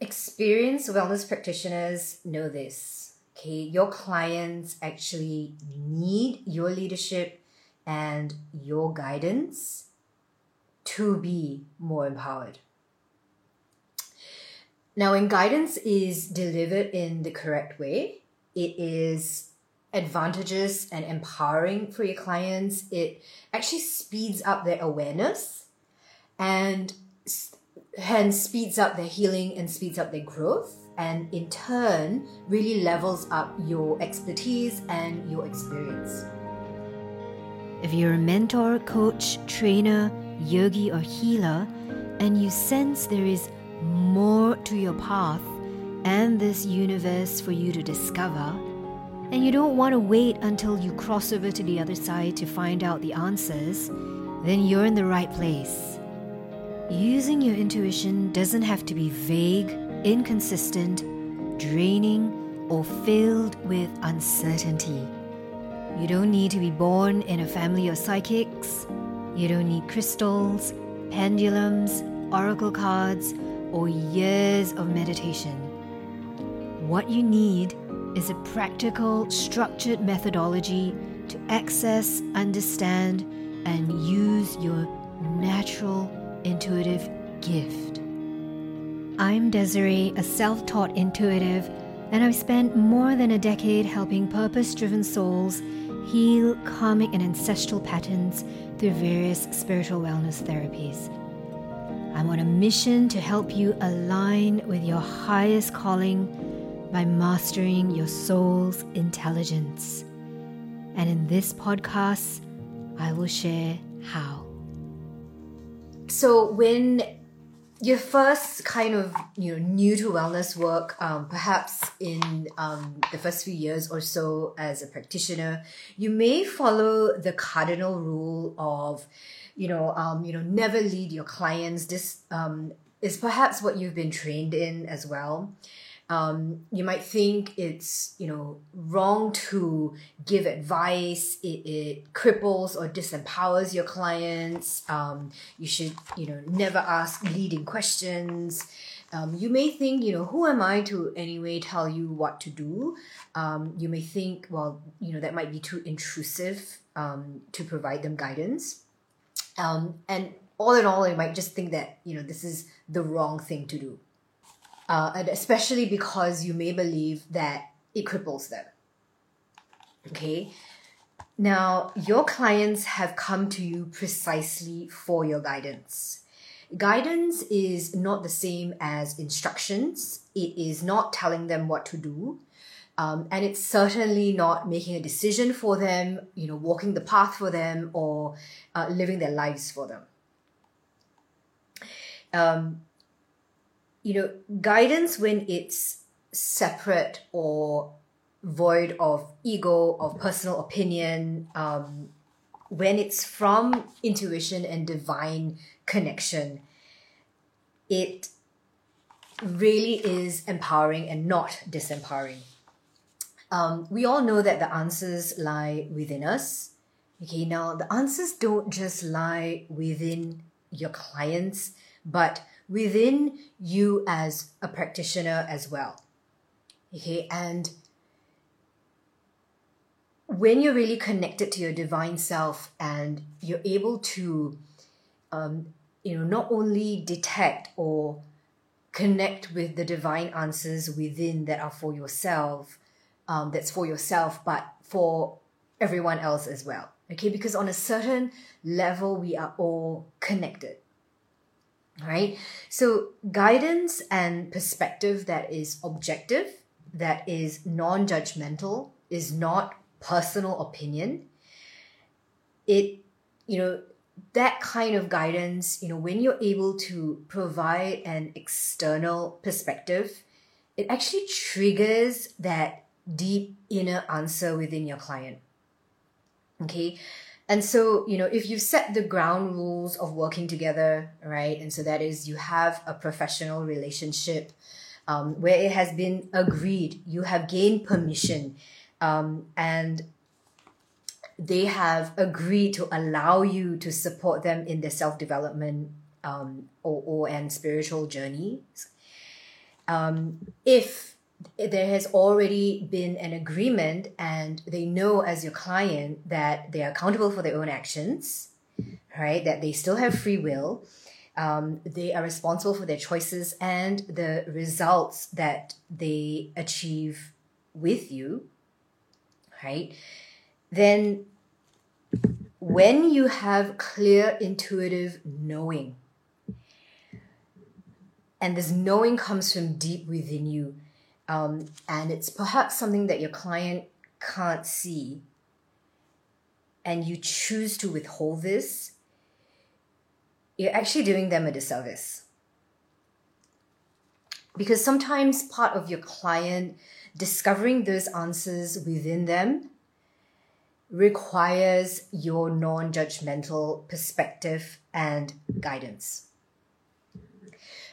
experienced wellness practitioners know this. Okay, your clients actually need your leadership and your guidance to be more empowered. Now, when guidance is delivered in the correct way, it is advantageous and empowering for your clients. It actually speeds up their awareness and hence speeds up their healing and speeds up their growth and in turn really levels up your expertise and your experience. If you're a mentor, coach, trainer, yogi, or healer, and you sense there is more to your path and this universe for you to discover, and you don't want to wait until you cross over to the other side to find out the answers, then you're in the right place. Using your intuition doesn't have to be vague, inconsistent, draining, or filled with uncertainty. You don't need to be born in a family of psychics. You don't need crystals, pendulums, oracle cards, or years of meditation. What you need is a practical, structured methodology to access, understand, and use your natural intuitive gift. I'm Desiree, a self taught intuitive, and I've spent more than a decade helping purpose driven souls heal karmic and ancestral patterns through various spiritual wellness therapies. I'm on a mission to help you align with your highest calling by mastering your soul's intelligence. And in this podcast, I will share how. So when you're first kind of you know new to wellness work, um, perhaps in um, the first few years or so as a practitioner, you may follow the cardinal rule of, you know, um, you know, never lead your clients. This um, is perhaps what you've been trained in as well um, you might think it's you know wrong to give advice. It, it cripples or disempowers your clients. Um, you should you know never ask leading questions. Um, you may think you know who am i to anyway tell you what to do? Um, you may think well you know that might be too intrusive um, to provide them guidance. Um, and all in all you might just think that you know this is the wrong thing to do uh, and especially because you may believe that it cripples them. Okay. Now, your clients have come to you precisely for your guidance. Guidance is not the same as instructions, it is not telling them what to do. Um, and it's certainly not making a decision for them, you know, walking the path for them or uh, living their lives for them. Um, you know, guidance when it's separate or void of ego, of personal opinion, um, when it's from intuition and divine connection, it really is empowering and not disempowering. Um, we all know that the answers lie within us. Okay, now the answers don't just lie within your clients, but within you as a practitioner as well. Okay, and when you're really connected to your divine self and you're able to, um, you know, not only detect or connect with the divine answers within that are for yourself, um, that's for yourself, but for everyone else as well. Okay, because on a certain level, we are all connected right? So, guidance and perspective that is objective, that is non judgmental, is not personal opinion. It, you know, that kind of guidance, you know, when you're able to provide an external perspective, it actually triggers that deep inner answer within your client. Okay. And so, you know, if you've set the ground rules of working together, right? And so that is you have a professional relationship um, where it has been agreed, you have gained permission, um, and they have agreed to allow you to support them in their self development um, or, or and spiritual journeys. um, if there has already been an agreement and they know as your client that they are accountable for their own actions, right? That they still have free will. Um, they are responsible for their choices and the results that they achieve with you, right? Then, when you have clear intuitive knowing, and this knowing comes from deep within you, um, and it's perhaps something that your client can't see, and you choose to withhold this, you're actually doing them a disservice. Because sometimes part of your client discovering those answers within them requires your non judgmental perspective and guidance.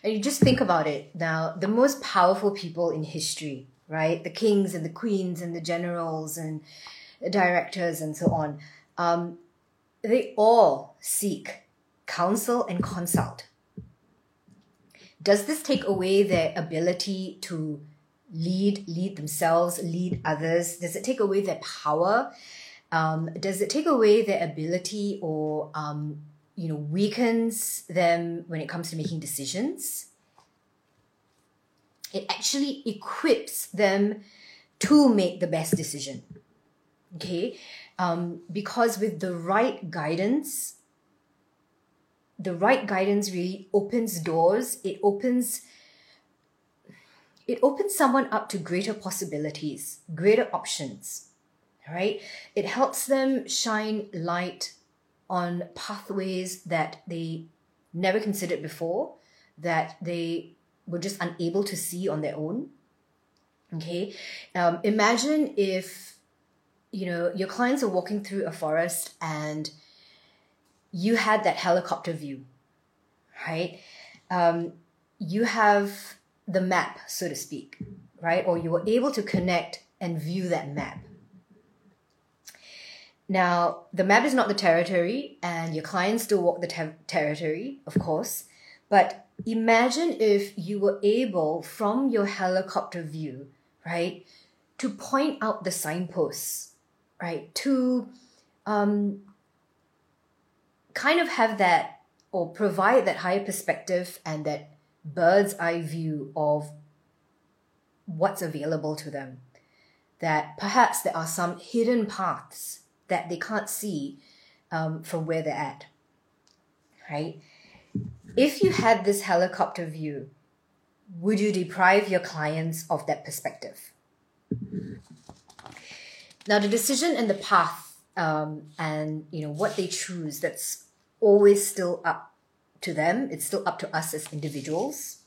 And you just think about it now, the most powerful people in history, right? The kings and the queens and the generals and directors and so on, um, they all seek counsel and consult. Does this take away their ability to lead, lead themselves, lead others? Does it take away their power? Um, does it take away their ability or um, you know weakens them when it comes to making decisions? It actually equips them to make the best decision. Okay, um, because with the right guidance, the right guidance really opens doors. It opens it opens someone up to greater possibilities, greater options. Right? It helps them shine light on pathways that they never considered before, that they were just unable to see on their own. Okay. Um, imagine if, you know, your clients are walking through a forest and you had that helicopter view, right? Um, you have the map, so to speak, right? Or you were able to connect and view that map. Now, the map is not the territory, and your clients still walk the ter- territory, of course. But imagine if you were able, from your helicopter view, right, to point out the signposts, right, to um, kind of have that or provide that higher perspective and that bird's eye view of what's available to them. That perhaps there are some hidden paths that they can't see um, from where they're at. Right? If you had this helicopter view, would you deprive your clients of that perspective? Now, the decision and the path um, and you know what they choose that's always still up to them it's still up to us as individuals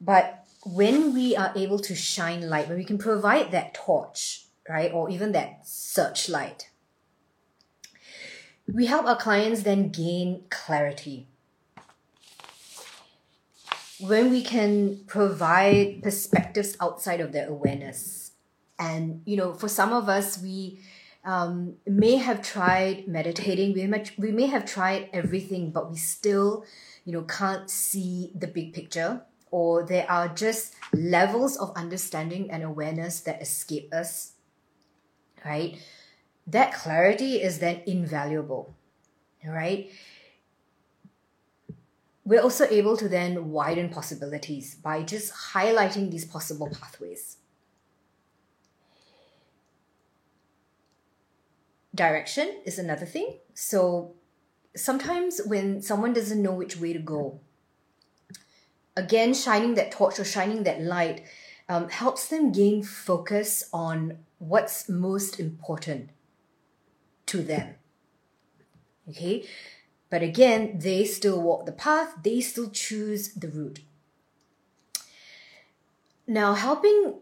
but when we are able to shine light when we can provide that torch right or even that searchlight we help our clients then gain clarity. When we can provide perspectives outside of their awareness. And you know for some of us we um, may have tried meditating we may, we may have tried everything but we still you know can't see the big picture or there are just levels of understanding and awareness that escape us right that clarity is then invaluable right? We're also able to then widen possibilities by just highlighting these possible pathways. Direction is another thing. So sometimes when someone doesn't know which way to go, again, shining that torch or shining that light um, helps them gain focus on what's most important to them. Okay? But again, they still walk the path, they still choose the route. Now, helping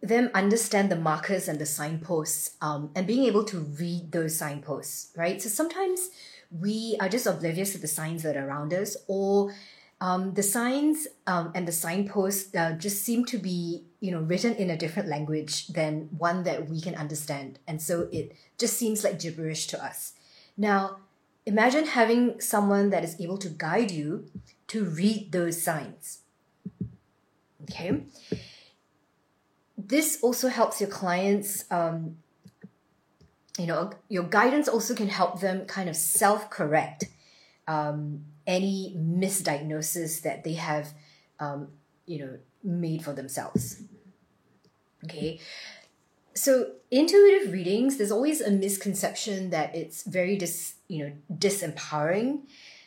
them understand the markers and the signposts um, and being able to read those signposts, right? So sometimes we are just oblivious to the signs that are around us, or um, the signs um, and the signposts uh, just seem to be, you know, written in a different language than one that we can understand, and so it just seems like gibberish to us. Now, imagine having someone that is able to guide you to read those signs. Okay. This also helps your clients, um, you know, your guidance also can help them kind of self correct um, any misdiagnosis that they have, um, you know, made for themselves. Okay. So intuitive readings, there's always a misconception that it's very dis, you know, disempowering.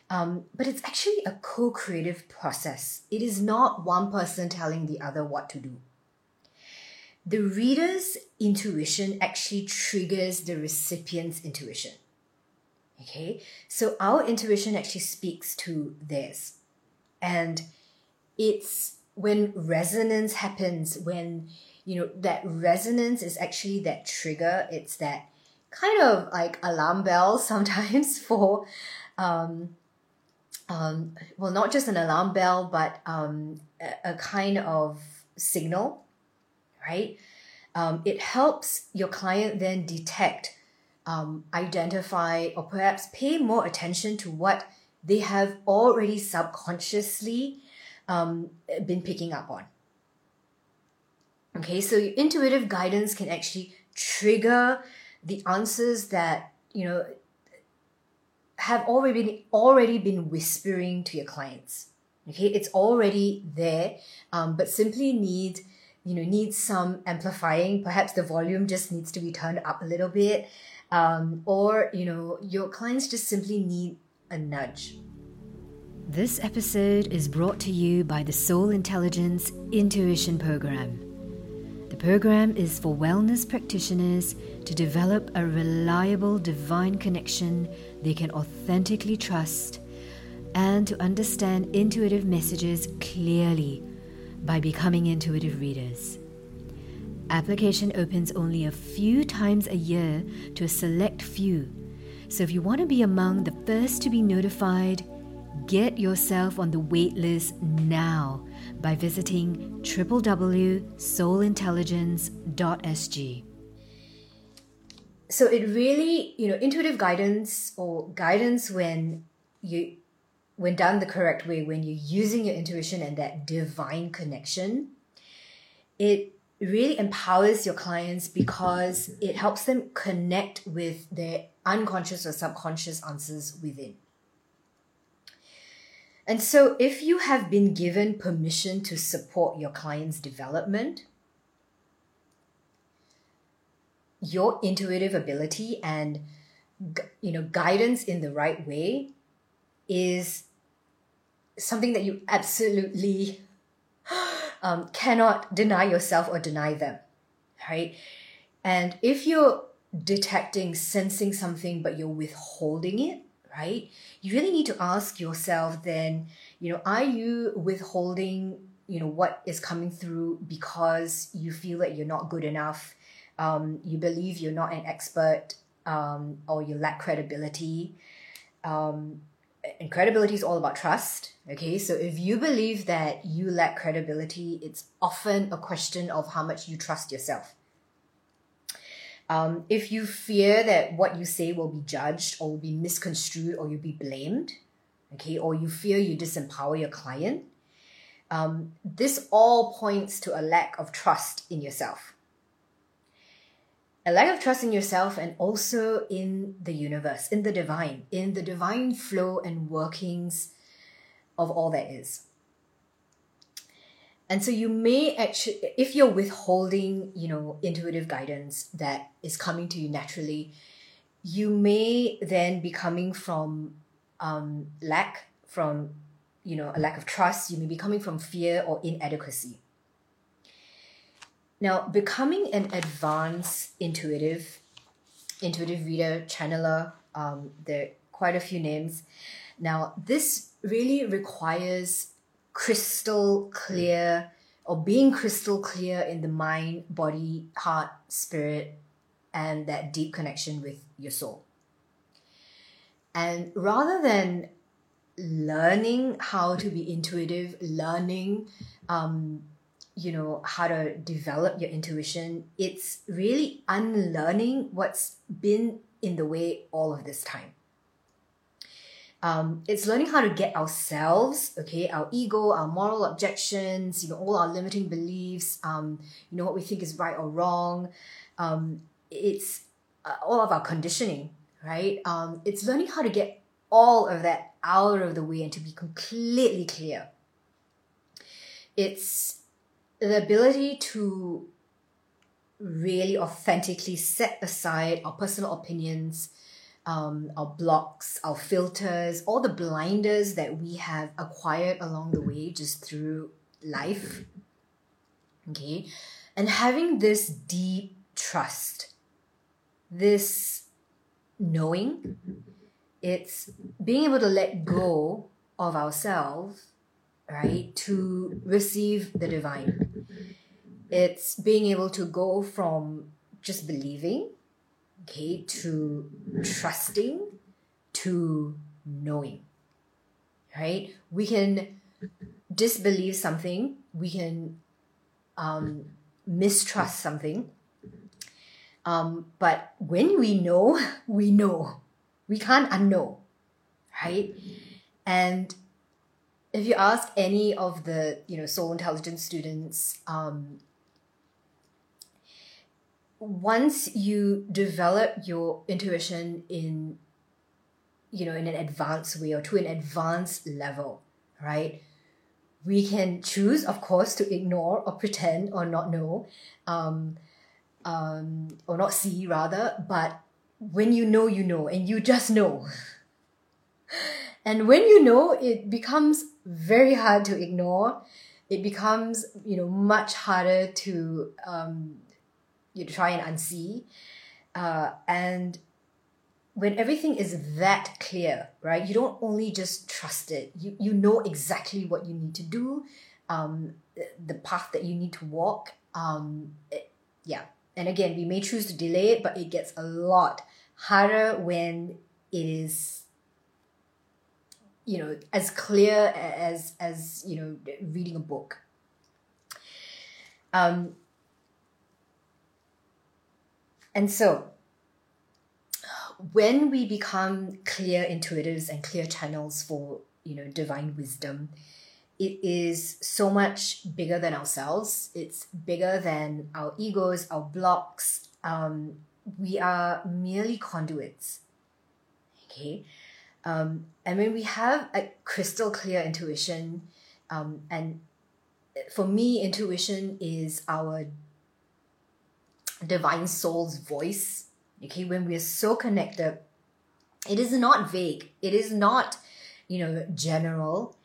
Um, but it's actually a co-creative process. It is not one person telling the other what to do. The reader's intuition actually triggers the recipient's intuition. Okay, so our intuition actually speaks to this. And it's when resonance happens, when you know that resonance is actually that trigger, it's that kind of like alarm bell sometimes for um, um, well, not just an alarm bell, but um, a, a kind of signal, right? Um, it helps your client then detect, um, identify, or perhaps pay more attention to what they have already subconsciously um, been picking up on. Okay, so intuitive guidance can actually trigger the answers that you know have already been already been whispering to your clients. Okay, it's already there, um, but simply need you know needs some amplifying. Perhaps the volume just needs to be turned up a little bit, um, or you know your clients just simply need a nudge. This episode is brought to you by the Soul Intelligence Intuition Program. The program is for wellness practitioners to develop a reliable divine connection they can authentically trust and to understand intuitive messages clearly by becoming intuitive readers. Application opens only a few times a year to a select few. So if you want to be among the first to be notified, get yourself on the waitlist now by visiting www.soulintelligence.sg so it really you know intuitive guidance or guidance when you when done the correct way when you're using your intuition and that divine connection it really empowers your clients because it helps them connect with their unconscious or subconscious answers within. And so if you have been given permission to support your client's development your intuitive ability and you know guidance in the right way is something that you absolutely um, cannot deny yourself or deny them right and if you're detecting sensing something but you're withholding it right you really need to ask yourself then you know are you withholding you know what is coming through because you feel that you're not good enough um, you believe you're not an expert um, or you lack credibility. Um, and credibility is all about trust. Okay, so if you believe that you lack credibility, it's often a question of how much you trust yourself. Um, if you fear that what you say will be judged or will be misconstrued or you'll be blamed, okay, or you fear you disempower your client, um, this all points to a lack of trust in yourself a lack of trust in yourself and also in the universe, in the divine, in the divine flow and workings of all that is. And so you may actually, if you're withholding, you know, intuitive guidance that is coming to you naturally, you may then be coming from um, lack, from, you know, a lack of trust. You may be coming from fear or inadequacy. Now, becoming an advanced intuitive, intuitive reader, channeler, um, there are quite a few names. Now, this really requires crystal clear or being crystal clear in the mind, body, heart, spirit, and that deep connection with your soul. And rather than learning how to be intuitive, learning um, you know how to develop your intuition it's really unlearning what's been in the way all of this time Um, it's learning how to get ourselves, okay, our ego, our moral objections, you know, all our limiting beliefs, um, you know, what we think is right or wrong. Um, it's uh, all of our conditioning, right? Um, it's learning how to get all of that out of the way and to be completely clear. It's the ability to really authentically set aside our personal opinions, um, our blocks, our filters, all the blinders that we have acquired along the way just through life. Okay. And having this deep trust, this knowing, it's being able to let go of ourselves, right, to receive the divine. It's being able to go from just believing okay, to trusting, to knowing, right? We can disbelieve something, we can um, mistrust something. Um, but when we know, we know. We can't unknow, right? And if you ask any of the you know soul intelligence students um, once you develop your intuition in you know in an advanced way or to an advanced level right we can choose of course to ignore or pretend or not know um, um, or not see rather but when you know you know and you just know. And when you know it becomes very hard to ignore it becomes you know much harder to um, you try and unsee. Uh, and when everything is that clear, right, you don't only just trust it, you, you know exactly what you need to do, um, the path that you need to walk. Um, it, yeah. And again, we may choose to delay it, but it gets a lot harder when it is you know as clear as as you know reading a book um and so, when we become clear intuitives and clear channels for you know divine wisdom, it is so much bigger than ourselves. It's bigger than our egos, our blocks. Um, we are merely conduits. Okay. Um, and when we have a crystal clear intuition, um, and for me, intuition is our divine soul's voice. Okay, when we are so connected, it is not vague. It is not, you know, general.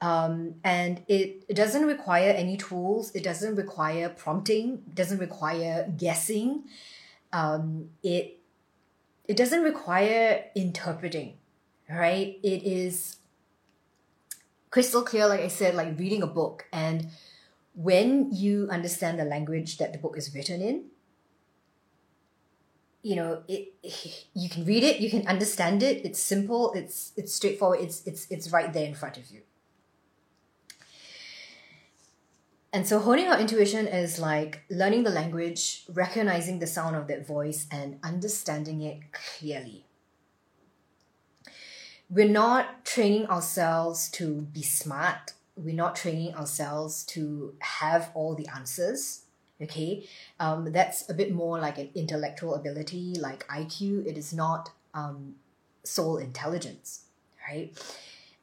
Um, and it, it doesn't require any tools. It doesn't require prompting. It doesn't require guessing. Um, it it doesn't require interpreting, right? It is crystal clear, like I said, like reading a book. And when you understand the language that the book is written in, you know it you can read it you can understand it it's simple it's it's straightforward it's it's it's right there in front of you and so honing our intuition is like learning the language recognizing the sound of that voice and understanding it clearly we're not training ourselves to be smart. We're not training ourselves to have all the answers okay? Um, that's a bit more like an intellectual ability like iq it is not um, soul intelligence right?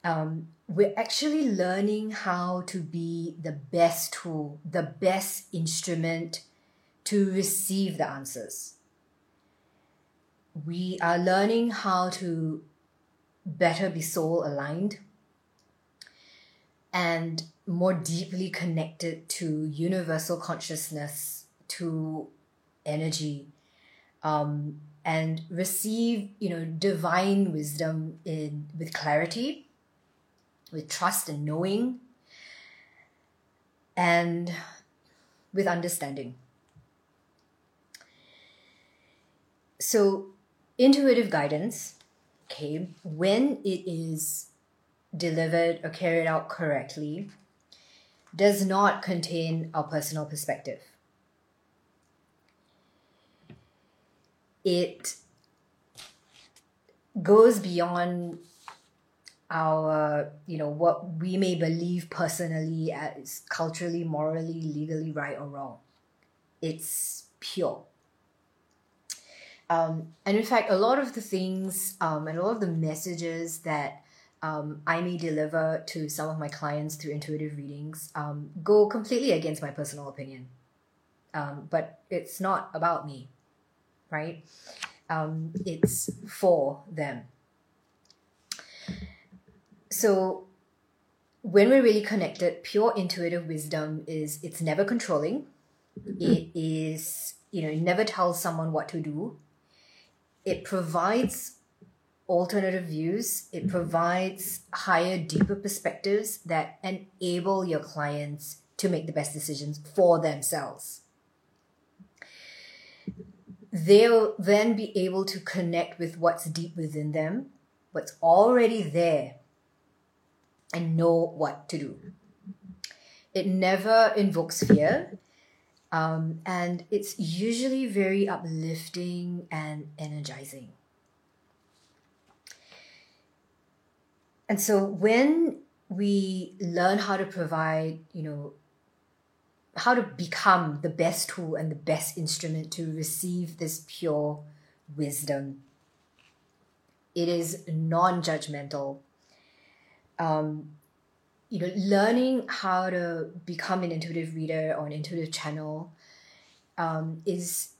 Um, we're actually learning how to be the best tool the best instrument to receive the answers. We are learning how to better be soul aligned and more deeply connected to universal consciousness, to energy, um, and receive you know divine wisdom in with clarity, with trust and knowing, and with understanding. So, intuitive guidance, okay, when it is delivered or carried out correctly, does not contain our personal perspective. It goes beyond our you know what we may believe personally as culturally morally legally right or wrong it's pure um, and in fact a lot of the things um, and a lot of the messages that um, I may deliver to some of my clients through intuitive readings um, go completely against my personal opinion. Um, but it's not about me, right? Um, it's for them. So when we're really connected, pure intuitive wisdom is it's never controlling. It is, you know, it never tells someone what to do. It provides alternative views. It provides higher, deeper perspectives that enable your clients to make the best decisions for themselves. They'll then be able to connect with what's deep within them, what's already there, and know what to do. It never invokes fear. Um, and it's usually very uplifting and energizing. And so when we learn how to provide, you know, how to become the best tool and the best instrument to receive this pure wisdom, it is non judgmental. Um, you know, learning how to become an intuitive reader or an intuitive channel um, is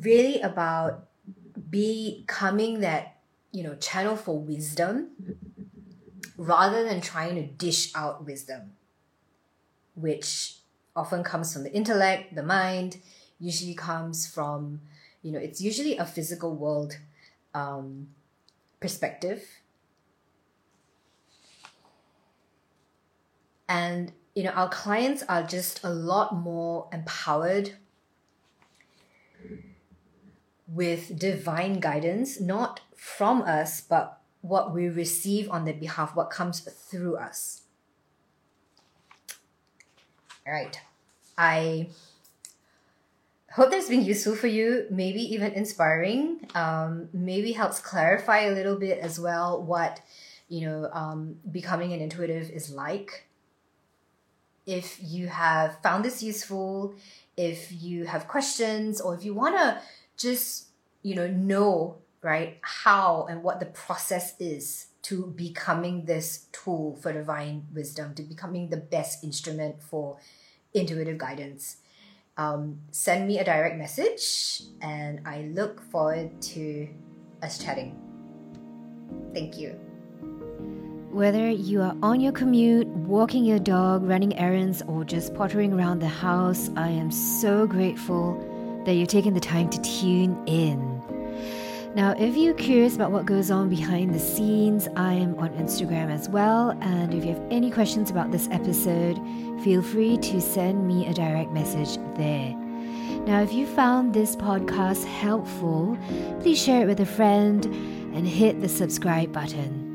really about becoming that, you know, channel for wisdom rather than trying to dish out wisdom, which often comes from the intellect, the mind, usually comes from, you know, it's usually a physical world um, perspective. And, you know, our clients are just a lot more empowered with divine guidance, not from us, but what we receive on their behalf, what comes through us. All right. I hope that's been useful for you, maybe even inspiring, um, maybe helps clarify a little bit as well what, you know, um, becoming an intuitive is like. If you have found this useful, if you have questions, or if you want to just, you know, know right? How and what the process is to becoming this tool for divine wisdom, to becoming the best instrument for intuitive guidance. Um, send me a direct message and I look forward to us chatting. Thank you. Whether you are on your commute, walking your dog, running errands, or just pottering around the house, I am so grateful that you're taking the time to tune in. Now, if you're curious about what goes on behind the scenes, I am on Instagram as well. And if you have any questions about this episode, feel free to send me a direct message there. Now, if you found this podcast helpful, please share it with a friend and hit the subscribe button.